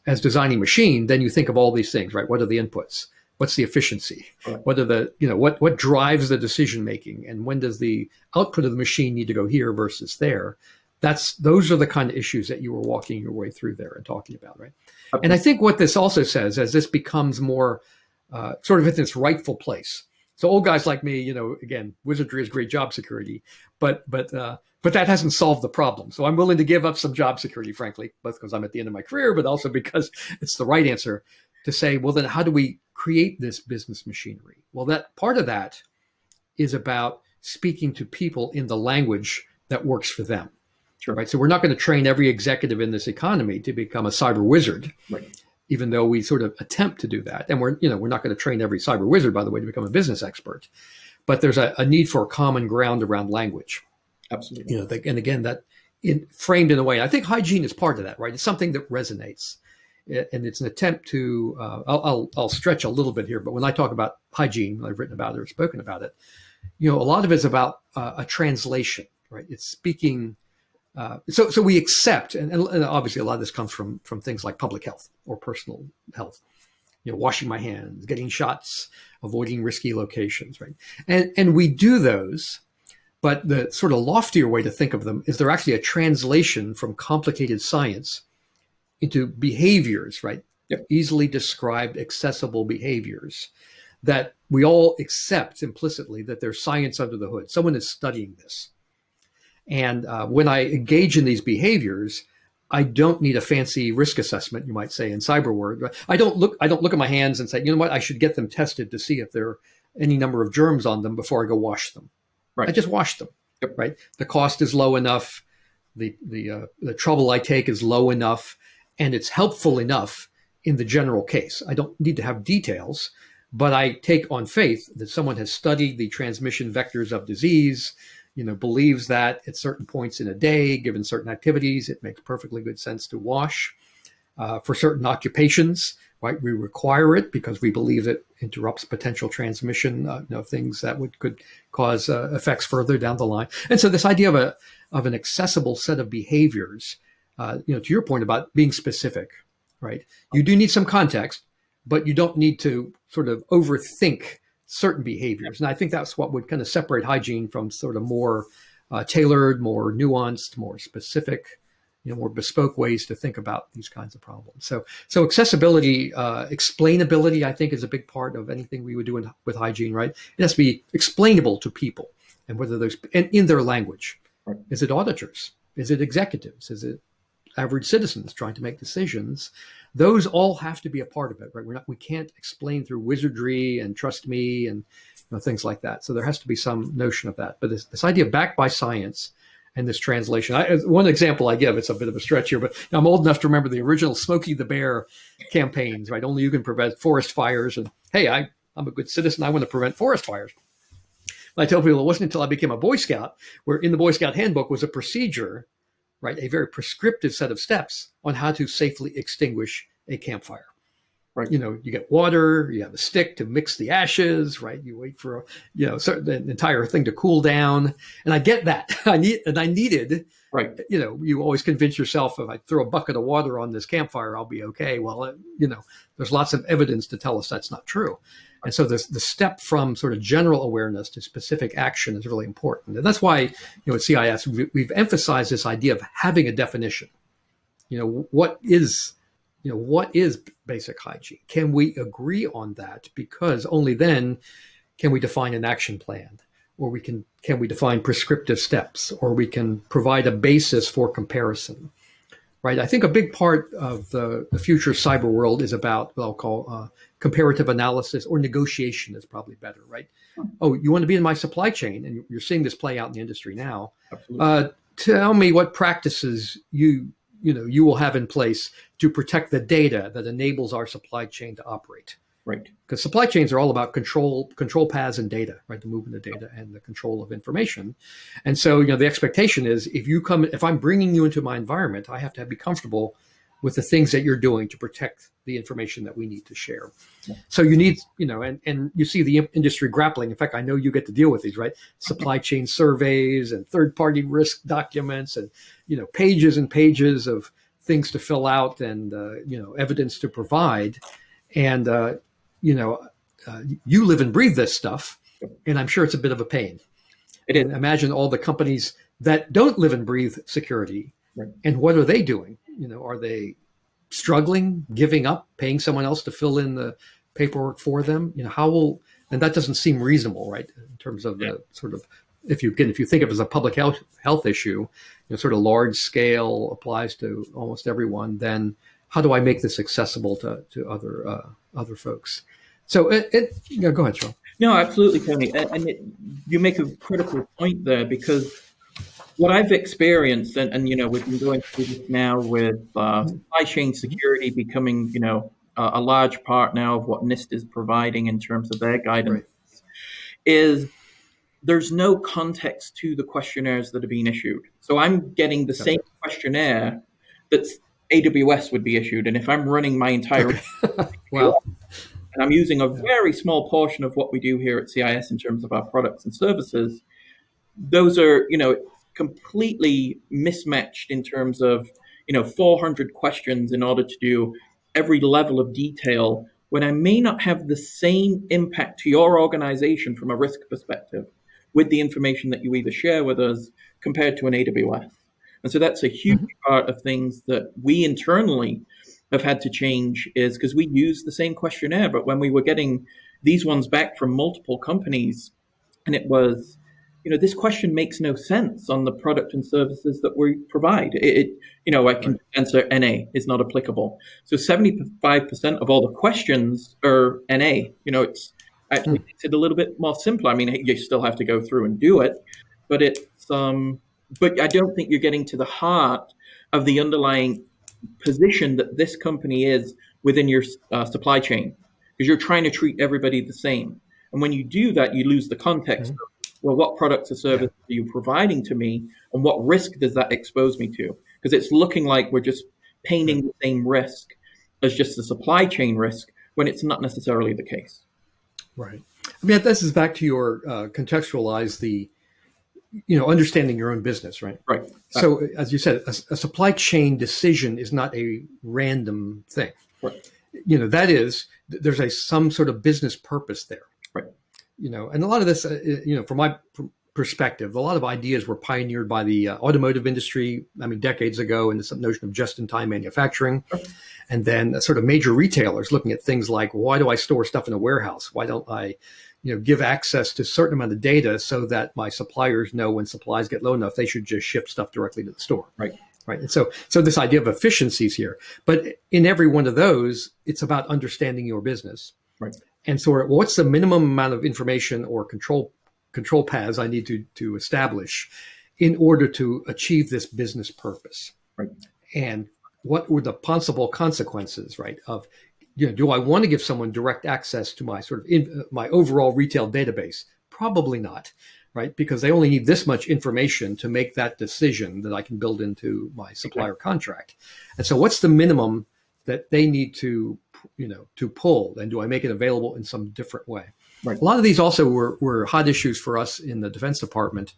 A: as designing machine, then you think of all these things, right? What are the inputs? what's the efficiency right. what are the you know what what drives the decision making and when does the output of the machine need to go here versus there that's those are the kind of issues that you were walking your way through there and talking about right okay. and i think what this also says as this becomes more uh, sort of in its rightful place so old guys like me you know again wizardry is great job security but but uh, but that hasn't solved the problem. So I'm willing to give up some job security, frankly, both because I'm at the end of my career, but also because it's the right answer to say, well, then how do we create this business machinery? Well, that part of that is about speaking to people in the language that works for them.
B: Sure.
A: Right. So we're not going to train every executive in this economy to become a cyber wizard.
B: Right.
A: Even though we sort of attempt to do that. And we're, you know, we're not going to train every cyber wizard, by the way, to become a business expert. But there's a, a need for a common ground around language.
B: Absolutely.
A: You know, and again, that in, framed in a way, I think hygiene is part of that, right? It's something that resonates and it's an attempt to uh, I'll, I'll, I'll stretch a little bit here, but when I talk about hygiene, I've written about it or spoken about it. You know, a lot of it's about uh, a translation, right? It's speaking. Uh, so so we accept, and, and, obviously a lot of this comes from from things like public health or personal health. You know, washing my hands, getting shots, avoiding risky locations, right? And and we do those, but the sort of loftier way to think of them is they're actually a translation from complicated science into behaviors, right?
B: Yep.
A: Easily described, accessible behaviors that we all accept implicitly that there's science under the hood. Someone is studying this. And uh, when I engage in these behaviors, I don't need a fancy risk assessment, you might say in cyber word. I don't look I don't look at my hands and say, you know what, I should get them tested to see if there are any number of germs on them before I go wash them.
B: Right.
A: I just wash them.
B: Yep.
A: Right. The cost is low enough. The the uh, the trouble I take is low enough and it's helpful enough in the general case. I don't need to have details, but I take on faith that someone has studied the transmission vectors of disease, you know, believes that at certain points in a day, given certain activities, it makes perfectly good sense to wash. Uh, for certain occupations, right, we require it because we believe it interrupts potential transmission uh, you know, things that would could cause uh, effects further down the line. And so, this idea of a of an accessible set of behaviors uh, you know, to your point about being specific, right? You do need some context, but you don't need to sort of overthink certain behaviors. And I think that's what would kind of separate hygiene from sort of more uh, tailored, more nuanced, more specific, you know, more bespoke ways to think about these kinds of problems. So, so accessibility, uh, explainability, I think, is a big part of anything we would do in, with hygiene, right? It has to be explainable to people, and whether those and in their language.
B: Right.
A: Is it auditors? Is it executives? Is it average citizens trying to make decisions, those all have to be a part of it, right? We're not, we can't explain through wizardry and trust me and you know, things like that. So there has to be some notion of that. But this, this idea backed by science and this translation, I, uh, one example I give, it's a bit of a stretch here, but I'm old enough to remember the original Smokey the Bear campaigns, right? Only you can prevent forest fires. And hey, I, I'm a good citizen. I want to prevent forest fires. I tell people it wasn't until I became a Boy Scout where in the Boy Scout handbook was a procedure right? A very prescriptive set of steps on how to safely extinguish a campfire. Right. You know, you get water, you have a stick to mix the ashes, right? You wait for, a, you know, certain, the entire thing to cool down. And I get that. I need, and I needed,
B: right.
A: You know, you always convince yourself if I throw a bucket of water on this campfire, I'll be okay. Well, you know, there's lots of evidence to tell us that's not true. And so the, the step from sort of general awareness to specific action is really important. And that's why, you know, at CIS, we've emphasized this idea of having a definition. You know, what is, you know, what is basic hygiene? Can we agree on that? Because only then can we define an action plan, or we can can we define prescriptive steps, or we can provide a basis for comparison. Right. I think a big part of the, the future cyber world is about what I'll call uh, comparative analysis or negotiation is probably better. Right. Hmm. Oh, you want to be in my supply chain, and you're seeing this play out in the industry now. Uh, tell me what practices you you know you will have in place to protect the data that enables our supply chain to operate
B: right
A: because supply chains are all about control control paths and data right the movement of data and the control of information and so you know the expectation is if you come if i'm bringing you into my environment i have to be comfortable with the things that you're doing to protect the information that we need to share. Yeah. So you need, you know, and, and you see the industry grappling. In fact, I know you get to deal with these, right? Supply chain surveys and third party risk documents and, you know, pages and pages of things to fill out and, uh, you know, evidence to provide. And, uh, you know, uh, you live and breathe this stuff. And I'm sure it's a bit of a pain.
B: It is.
A: Imagine all the companies that don't live and breathe security. Right. And what are they doing? You know, are they struggling, giving up, paying someone else to fill in the paperwork for them? You know, how will and that doesn't seem reasonable, right? In terms of yeah. the sort of if you can if you think of it as a public health health issue, you know, sort of large scale applies to almost everyone, then how do I make this accessible to to other uh, other folks? So it, it go ahead, Charles.
B: No, absolutely, Tony, and, and it, you make a critical point there because what I've experienced, and, and, you know, we've been going through this now with uh, supply chain security becoming, you know, uh, a large part now of what NIST is providing in terms of their guidance, right. is there's no context to the questionnaires that are being issued. So I'm getting the same questionnaire that AWS would be issued, and if I'm running my entire
A: okay. well.
B: and I'm using a very small portion of what we do here at CIS in terms of our products and services, those are, you know, completely mismatched in terms of you know 400 questions in order to do every level of detail when I may not have the same impact to your organization from a risk perspective with the information that you either share with us compared to an AWS. And so that's a huge mm-hmm. part of things that we internally have had to change is because we use the same questionnaire, but when we were getting these ones back from multiple companies and it was you know, this question makes no sense on the product and services that we provide. It, it you know, I can right. answer NA is not applicable. So 75% of all the questions are NA. You know, it's actually hmm. makes it a little bit more simple. I mean, you still have to go through and do it, but it's, um, but I don't think you're getting to the heart of the underlying position that this company is within your uh, supply chain because you're trying to treat everybody the same. And when you do that, you lose the context mm-hmm well, what products or services yeah. are you providing to me, and what risk does that expose me to? Because it's looking like we're just painting the same risk as just the supply chain risk when it's not necessarily the case.
A: Right. I mean, this is back to your uh, contextualize the, you know, understanding your own business, right?
B: Right.
A: So, as you said, a, a supply chain decision is not a random thing.
B: Right.
A: You know, that is, there's a some sort of business purpose there you know, and a lot of this, uh, you know, from my perspective, a lot of ideas were pioneered by the uh, automotive industry. I mean, decades ago, and this notion of just-in-time manufacturing, and then sort of major retailers looking at things like, why do I store stuff in a warehouse? Why don't I, you know, give access to a certain amount of data so that my suppliers know when supplies get low enough, they should just ship stuff directly to the store.
B: Right.
A: Right. And so, so this idea of efficiencies here, but in every one of those, it's about understanding your business.
B: Right
A: and so well, what's the minimum amount of information or control control paths I need to to establish in order to achieve this business purpose?
B: Right.
A: And what were the possible consequences, right? Of you know, do I want to give someone direct access to my sort of in, my overall retail database? Probably not, right? Because they only need this much information to make that decision that I can build into my supplier contract. And so, what's the minimum that they need to you know to pull and do I make it available in some different way?
B: Right.
A: A lot of these also were, were hot issues for us in the Defense Department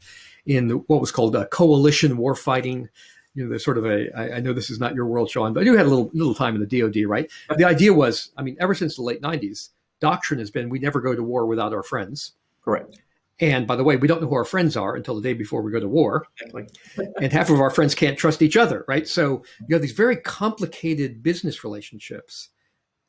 A: in the, what was called a coalition warfighting. You know, there's sort of a. I, I know this is not your world, Sean, but you had a little little time in the DoD, right? The idea was, I mean, ever since the late '90s, doctrine has been we never go to war without our friends.
B: Correct.
A: And by the way, we don't know who our friends are until the day before we go to war.
B: Exactly.
A: and half of our friends can't trust each other, right? So you have these very complicated business relationships.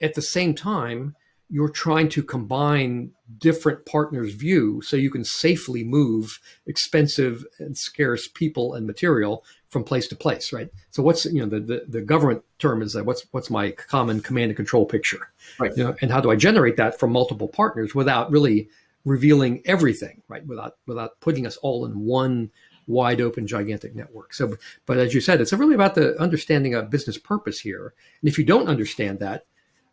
A: At the same time, you're trying to combine different partners' view so you can safely move expensive and scarce people and material from place to place, right? So what's you know the the, the government term is that what's what's my common command and control picture,
B: Right.
A: You know, and how do I generate that from multiple partners without really revealing everything, right? Without without putting us all in one wide open gigantic network. So, but as you said, it's really about the understanding of business purpose here. And if you don't understand that,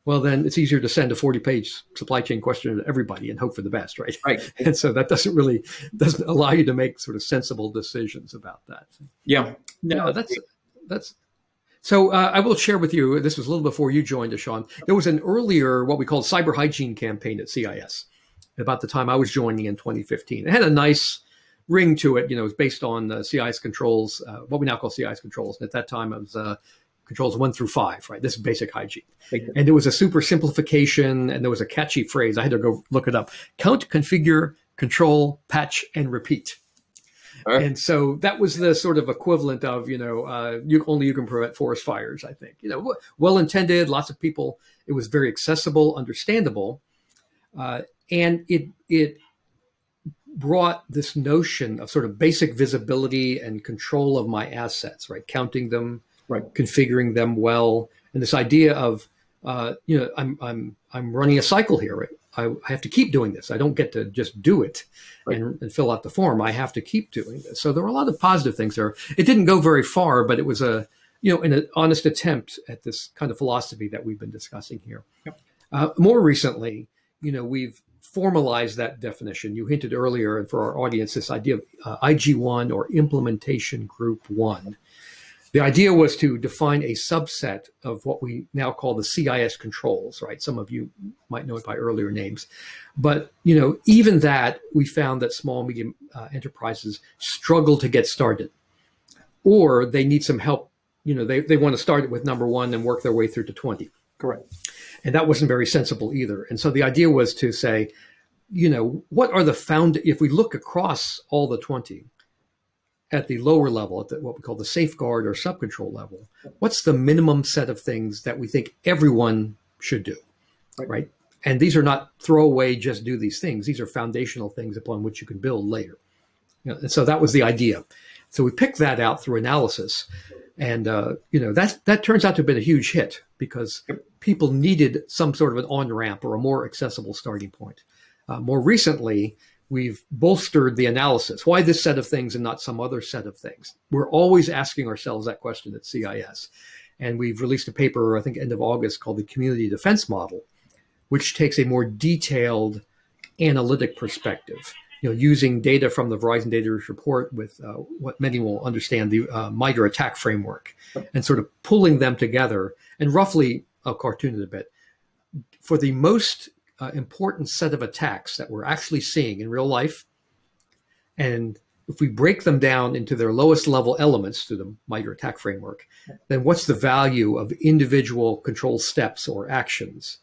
A: well, then it's easier to send a 40 page supply chain question to everybody and hope for the best, right?
B: Right.
A: And so that doesn't really doesn't allow you to make sort of sensible decisions about that.
B: Yeah.
A: No, that's that's. So uh, I will share with you. This was a little before you joined us, Sean. There was an earlier what we called cyber hygiene campaign at CIS about the time I was joining in 2015. It had a nice ring to it. You know, it was based on the CIS controls, uh, what we now call CIS controls. And at that time, it was uh, controls one through five, right? This is basic hygiene. And there was a super simplification and there was a catchy phrase. I had to go look it up count, configure, control, patch, and repeat.
B: Sure.
A: And so that was the sort of equivalent of, you know, uh, you, only you can prevent forest fires, I think. You know, well intended, lots of people. It was very accessible, understandable. Uh, and it, it brought this notion of sort of basic visibility and control of my assets, right? Counting them,
B: Right.
A: configuring them well, and this idea of uh, you know I'm I'm I'm running a cycle here. Right? I, I have to keep doing this. I don't get to just do it
B: Right.
A: and, and fill out the form. I have to keep doing this. So there were a lot of positive things there. It didn't go very far, but it was a you know an honest attempt at this kind of philosophy that we've been discussing here.
B: Yep.
A: Uh, more recently, you know, we've formalized that definition. You hinted earlier, and for our audience, this idea of uh, IG1 or implementation group one. The idea was to define a subset of what we now call the CIS controls, right? Some of you might know it by earlier names. But, you know, even that, we found that small and medium uh, enterprises struggle to get started or they need some help. You know, they, they want to start with number one and work their way through to 20
B: Correct.
A: and that wasn't very sensible either. And so the idea was to say, you know, what are the found if we look across all the 20 at the lower level, at the, what we call the safeguard or subcontrol level, what's the minimum set of things that we think everyone should do,
B: Right.
A: right? And these are not throwaway, just do these things. These are foundational things upon which you can build later. You know, and so that was the idea. So we picked that out through analysis, and uh, you know that that turns out to have been a huge hit because people needed some sort of an on ramp or a more accessible starting point. Uh, more recently, we've bolstered the analysis. Why this set of things and not some other set of things? We're always asking ourselves that question at CIS, and we've released a paper I think end of August called the Community Defense Model, which takes a more detailed analytic perspective you know, using data from the Verizon Data Report with uh, what many will understand the uh, MITRE ATT&CK framework, and sort of pulling them together and roughly, I'll cartoon it a bit, for the most uh, important set of attacks that we're actually seeing in real life, and if we break them down into their lowest level elements through the MITRE ATT&CK framework, then what's the value of individual control steps or actions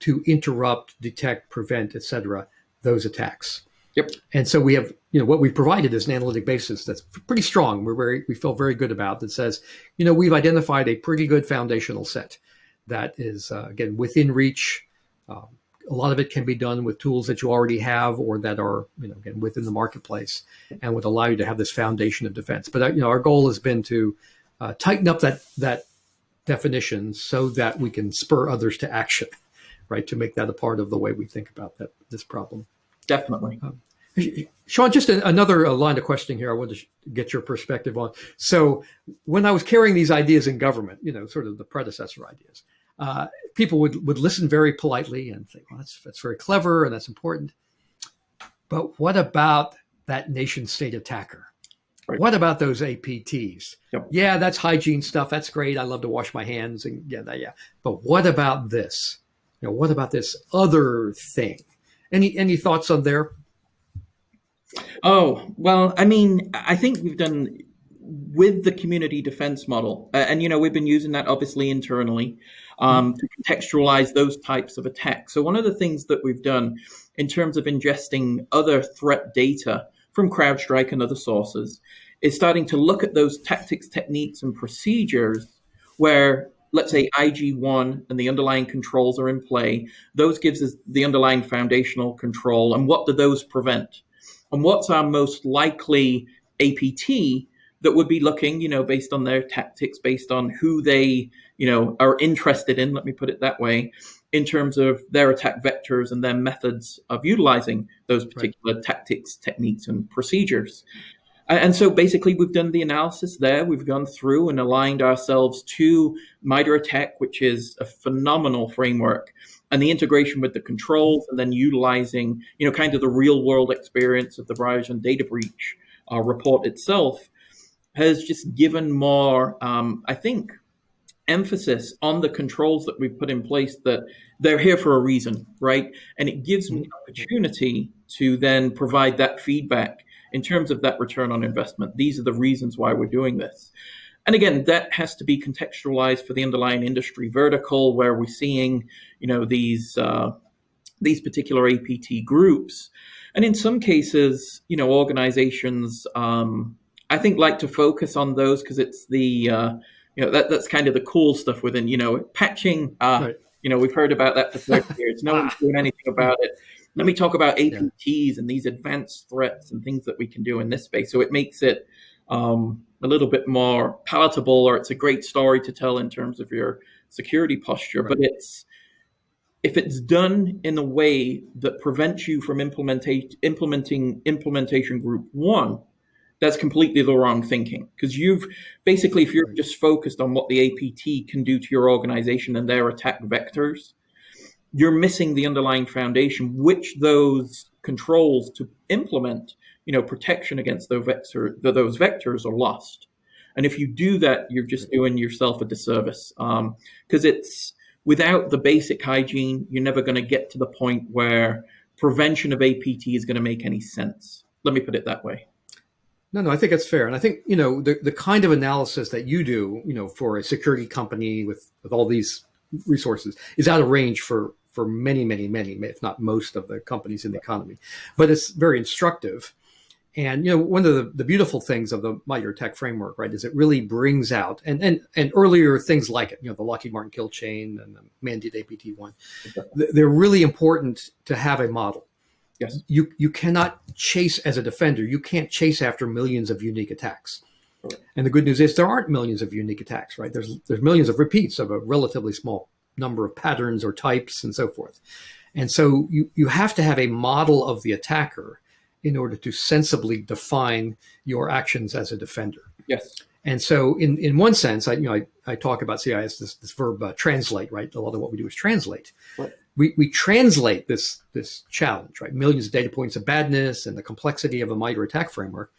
A: to interrupt, detect, prevent, etc., those attacks?
B: Yep.
A: And so we have, you know, what we've provided is an analytic basis that's pretty strong. We're very, we feel very good about that says, you know, we've identified a pretty good foundational set that is, uh, again, within reach. Um, a lot of it can be done with tools that you already have or that are, you know, again, within the marketplace and would allow you to have this foundation of defense. But, uh, you know, our goal has been to uh, tighten up that, that definition so that we can spur others to action, right? To make that a part of the way we think about that, this problem.
B: Definitely.
A: Sean, just a, another uh, line of questioning here. I wanted to get your perspective on. So, when I was carrying these ideas in government, you know, sort of the predecessor ideas, uh, people would, would listen very politely and think, well, that's, that's very clever and that's important. But what about that nation state attacker? Right. What about those APTs? Yep. Yeah, that's hygiene stuff. That's great. I love to wash my hands and yeah, that, yeah. But what about this? You know, what about this other thing? Any any thoughts on there?
B: Oh well, I mean, I think we've done with the community defense model, uh, and you know, we've been using that obviously internally um, to contextualize those types of attacks. So one of the things that we've done in terms of ingesting other threat data from CrowdStrike and other sources is starting to look at those tactics, techniques, and procedures where let's say IG1 and the underlying controls are in play, those gives us the underlying foundational control. And what do those prevent? And what's our most likely APT that would be looking, you know, based on their tactics, based on who they, you know, are interested in, let me put it that way, in terms of their attack vectors and their methods of utilizing those particular right. tactics, techniques, and procedures. And so basically, we've done the analysis there. We've gone through and aligned ourselves to MITRE ATT&CK, which is a phenomenal framework, and the integration with the controls, and then utilizing, you know, kind of the real world experience of the Verizon data breach uh, report itself has just given more, um, I think, emphasis on the controls that we've put in place that they're here for a reason, right? And it gives me mm-hmm. opportunity to then provide that feedback in terms of that return on investment. These are the reasons why we're doing this. And again, that has to be contextualized for the underlying industry vertical where we're seeing, you know, these uh, these particular APT groups. And in some cases, you know, organizations, um, I think, like to focus on those because it's the uh, you know that that's kind of the cool stuff within you know patching. Uh, right. You know, we've heard about that for 30 years. No one's doing anything about it. Let me talk about APTs yeah. and these advanced threats and things that we can do in this space. So it makes it um, a little bit more palatable, or it's a great story to tell in terms of your security posture. Right. But it's if it's done in a way that prevents you from implementing implementation group one, that's completely the wrong thinking. Because you've basically if you're just focused on what the apt can do to your organization and their attack vectors you're missing the underlying foundation which those controls to implement you know protection against those vector those vectors are lost. And if you do that you're just doing yourself a disservice. Because um, it's without the basic hygiene you're never going to get to the point where prevention of apt is going to make any sense. Let me put it that way
A: no, no, I think that's fair, and I think you know the the kind of analysis that you do, you know, for a security company with with all these resources is out of range for for many, many, many, if not most of the companies in the economy. But it's very instructive. And you know, one of the, the beautiful things of the MITRE ATT&CK framework, right, is it really brings out and and and earlier things like it, you know, the Lockheed Martin kill chain and the Mandiant APT one, they're really important to have a model
B: Yes.
A: You you cannot chase as a defender. You can't chase after millions of unique attacks. Right. And the good news is there aren't millions of unique attacks, right? There's there's millions of repeats of a relatively small number of patterns or types and so forth. And so you, you have to have a model of the attacker in order to sensibly define your actions as a defender.
B: Yes.
A: And so, in, in one sense, I you know I, I talk about CIS this, this verb uh, translate, right? A lot of what we do is translate. Right we, we translate this this challenge, right? Millions of data points of badness and the complexity of a MITRE ATT&CK framework.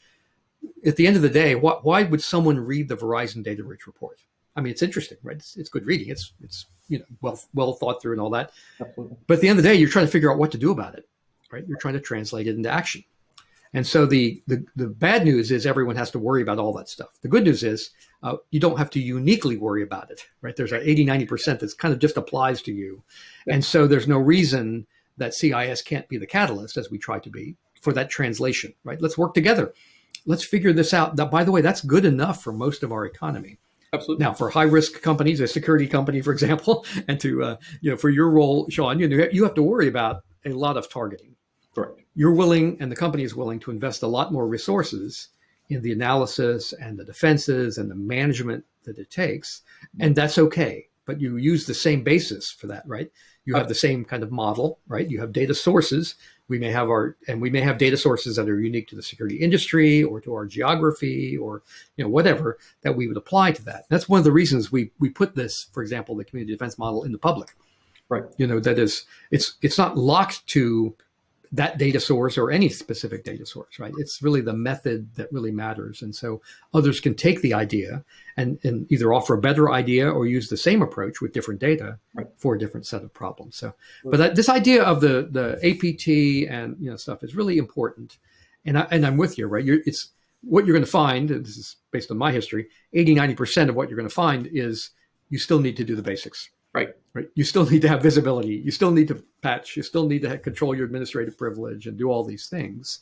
A: At the end of the day, wh- why would someone read the Verizon Data Breach report? I mean, it's interesting, right? It's, it's good reading. It's it's you know well well thought through and all that. Absolutely. But at the end of the day, you're trying to figure out what to do about it, right? You're trying to translate it into action. And so the, the, the bad news is everyone has to worry about all that stuff. The good news is uh, you don't have to uniquely worry about it, right? There's an 80, 90% that's kind of just applies to you. And so there's no reason that CIS can't be the catalyst, as we try to be, for that translation, right? Let's work together. Let's figure this out. That, by the way, that's good enough for most of our economy.
B: Absolutely.
A: Now, for high risk companies, a security company, for example, and to uh, you know, for your role, Sean, you know, you have to worry about a lot of targeting.
B: Correct
A: you're willing and the company is willing to invest a lot more resources in the analysis and the defenses and the management that it takes and that's okay. But you use the same basis for that right? You have the same kind of model right? You have data sources. We may have our and we may have data sources that are unique to the security industry or to our geography or you know whatever that we would apply to that. That's one of the reasons we we put this for example the community defense model in the public.
B: Right.
A: You know that is it's it's not locked to that data source or any specific data source, right? It's really the method that really matters. And so others can take the idea and, and either offer a better idea or use the same approach with different data right. for a different set of problems. So, but that, this idea of the, the APT and, you know, stuff is really important. And I, and I'm with you, right? You're, it's what you're going to find. This is based on my history. 80, 90% of what you're going to find is you still need to do the basics
B: Right.
A: Right. You still need to have visibility. You still need to patch. You still need to control your administrative privilege and do all these things.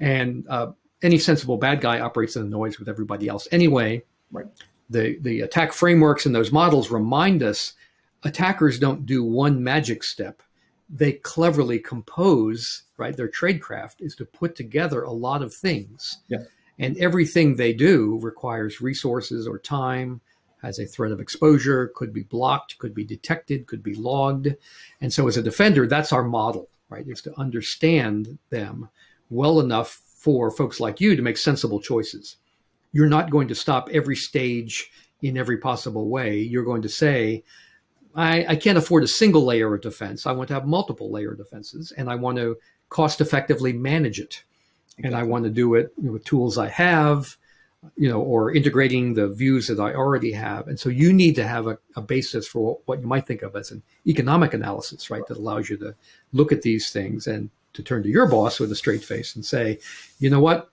A: And uh, any sensible bad guy operates in the noise with everybody else anyway.
B: Right.
A: The the attack frameworks and those models remind us attackers don't do one magic step. They cleverly compose. Right. Their tradecraft is to put together a lot of things.
B: Yeah.
A: And everything they do requires resources or time has a threat of exposure, could be blocked, could be detected, could be logged. And so as a defender, that's our model, right? Is to understand them well enough for folks like you to make sensible choices. You're not going to stop every stage in every possible way. You're going to say, I, I can't afford a single layer of defense. I want to have multiple layer defenses and I want to cost effectively manage it. And I want to do it with tools I have you know, or integrating the views that I already have. And so you need to have a, a basis for what, you might think of as an economic analysis, right? That allows you to look at these things and to turn to your boss with a straight face and say, you know what?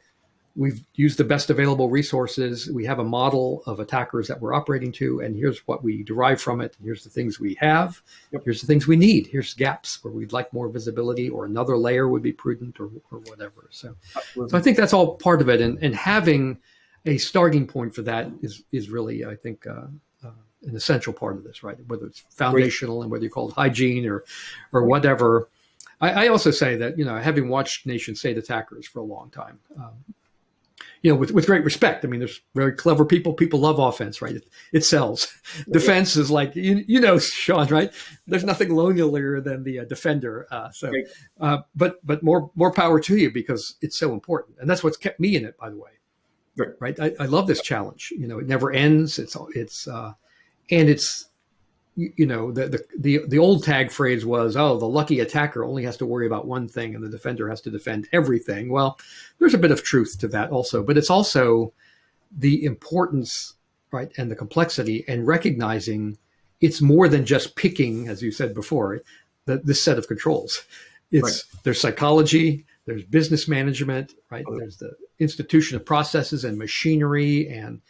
A: We've used the best available resources. We have a model of attackers that we're operating to, and here's what we derive from it. Here's the things we have. Here's the things we need. Here's gaps where we'd like more visibility, or another layer would be prudent, or, or whatever. So, so I think that's all part of it. And, and having a starting point for that is is really, I think, uh, uh, an essential part of this, right? Whether it's foundational Great. and whether you call it hygiene or or whatever. I, I, also say that you know, having watched nation state attackers for a long time. Um, you know, with, with great respect. I mean, there's very clever people. People love offense, right? It, it sells. Defense is like, you, you know, Sean, right? There's nothing lonelier than the uh, defender. Uh, so, uh, but but more more power to you because it's so important, and that's what's kept me in it, by the way. Right. I, I, love this challenge. You know, it never ends. It's it's uh, and it's you know the, the the the old tag phrase was oh the lucky attacker only has to worry about one thing and the defender has to defend everything. Well, there's a bit of truth to that also, but it's also the importance right and the complexity and recognizing it's more than just picking as you said before the, this set of controls. It's right. there's psychology, there's business management, right? There's the institution of processes and machinery, and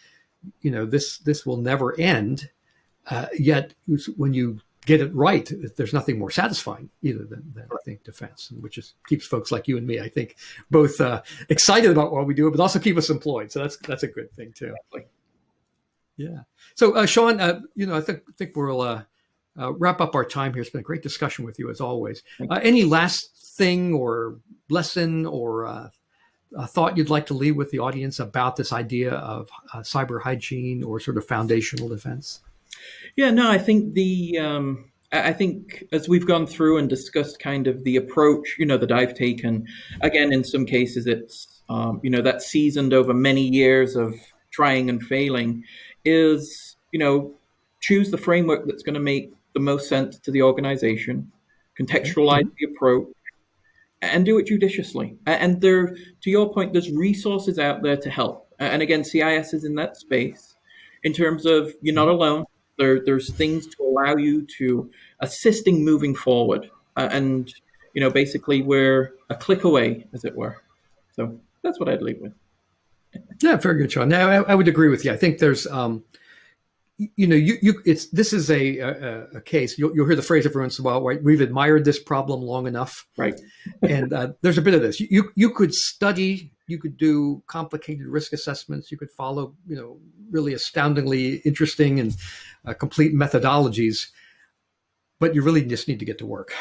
A: you know this this will never end. Uh, yet, when you get it right, there's nothing more satisfying either than, than I think defense, which is keeps folks like you and me, I think, both uh, excited about what we do, but also keep us employed. So that's that's a good thing too. Exactly. Yeah. So, uh, Sean, uh, you know, I think think we'll uh, wrap up our time here. It's been a great discussion with you as always. Uh, any last thing or lesson or uh, a thought you'd like to leave with the audience about this idea of uh, cyber hygiene or sort of foundational defense?
B: Yeah, no, I think the um, I think as we've gone through and discussed kind of the approach, you know, that I've taken. Again, in some cases, it's um, you know that seasoned over many years of trying and failing. Is you know choose the framework that's going to make the most sense to the organization, contextualize mm-hmm. the approach, and do it judiciously. And there, to your point, there's resources out there to help. And again, CIS is in that space in terms of you're not alone. There, there's things to allow you to assisting moving forward. Uh, and, you know, basically we're a click away, as it were. So that's what I'd leave with.
A: Yeah, very good, Sean. Now, I, I would agree with you. I think there's, um, you know, you, you it's this is a, a, a case. You'll, you'll, hear the phrase every once in a while, right? We've admired this problem long enough,
B: right?
A: and uh, there's a bit of this. You you could study, you could do complicated risk assessments, you could follow, you know, really astoundingly interesting and uh, complete methodologies, but you really just need to get to work,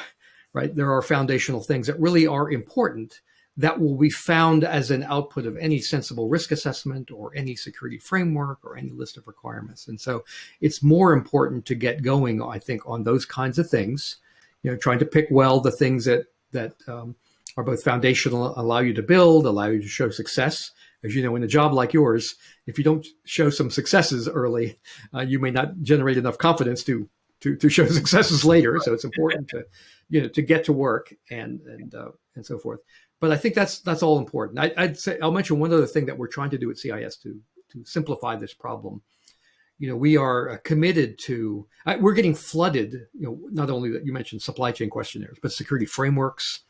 A: right? There are foundational things that really are important that will be found as an output of any sensible risk assessment or any security framework or any list of requirements. And so it's more important to get going, I think, on those kinds of things, you know, trying to pick well the things that, that, um, are both foundational, allow you to build, allow you to show success. As you know, in a job like yours, if you don't show some successes early, uh, you may not generate enough confidence to to, to show successes later. So it's important to, you know, to get to work and, and, uh, and so forth. But I think that's, that's all important. I, I'd say, I'll mention one other thing that we're trying to do at CIS to, to simplify this problem. You know, we are uh, committed to, we're getting flooded, you know, not only that you mentioned supply chain questionnaires, but security frameworks.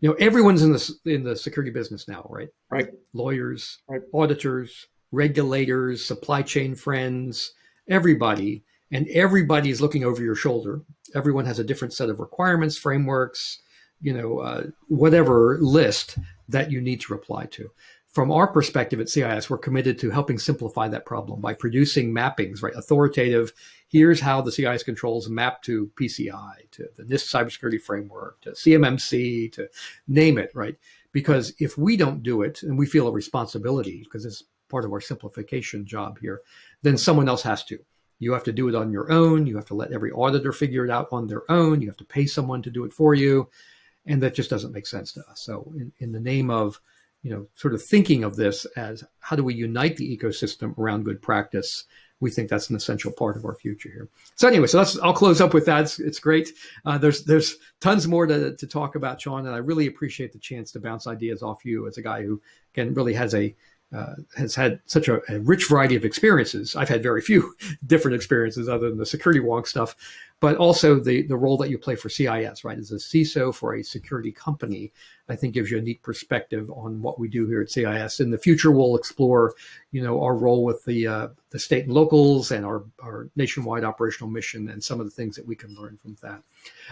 A: You know, everyone's in the, in the security business now, right?
B: Right.
A: Lawyers, right. auditors, regulators, supply chain friends, everybody, and everybody is looking over your shoulder. Everyone has a different set of requirements, frameworks, you know, uh, whatever list that you need to reply to. From our perspective at CIS, we're committed to helping simplify that problem by producing mappings, right? Authoritative. Here's how the CIS controls map to PCI, to the NIST cybersecurity framework, to CMMC, to name it, right? Because if we don't do it, and we feel a responsibility, because it's part of our simplification job here, then someone else has to. You have to do it on your own. You have to let every auditor figure it out on their own. You have to pay someone to do it for you. And that just doesn't make sense to us. So, in, in the name of, you know, sort of thinking of this as how do we unite the ecosystem around good practice, we think that's an essential part of our future here. So anyway, so that's I'll close up with that. It's, it's great. Uh, there's there's tons more to, to talk about, Sean, and I really appreciate the chance to bounce ideas off you as a guy who again really has a uh, has had such a, a, rich variety of experiences. I've had very few different experiences other than the security wonk stuff, but also the the role that you play for CIS, right, as a CISO for a security company, I think gives you a neat perspective on what we do here at CIS. In the future, we'll explore, you know, our role with the uh, the state and locals and our our nationwide operational mission and some of the things that we can learn from that.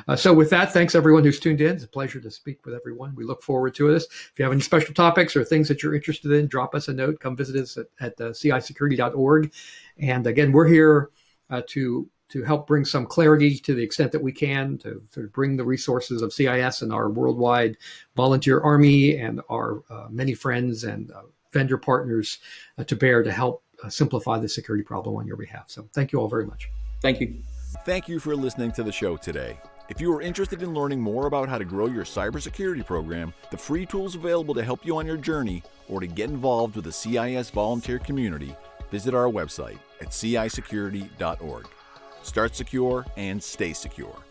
A: Uh, so, with that, thanks everyone who's tuned in. It's a pleasure to speak with everyone. We look forward to this. If you have any special topics or things that you're interested in, drop us a note. Come visit us at, at uh, cisecurity.org. And again, we're here uh, to to help bring some clarity to the extent that we can to, to bring the resources of CIS and our worldwide volunteer army and our uh, many friends and uh, vendor partners uh, to bear to help uh, simplify the security problem on your behalf. So, thank you all very much.
B: Thank you.
C: Thank you for listening to the show today. If you are interested in learning more about how to grow your cybersecurity program, the free tools available to help you on your journey, or to get involved with the CIS volunteer community, visit our website at cisecurity.org. Start secure and stay secure.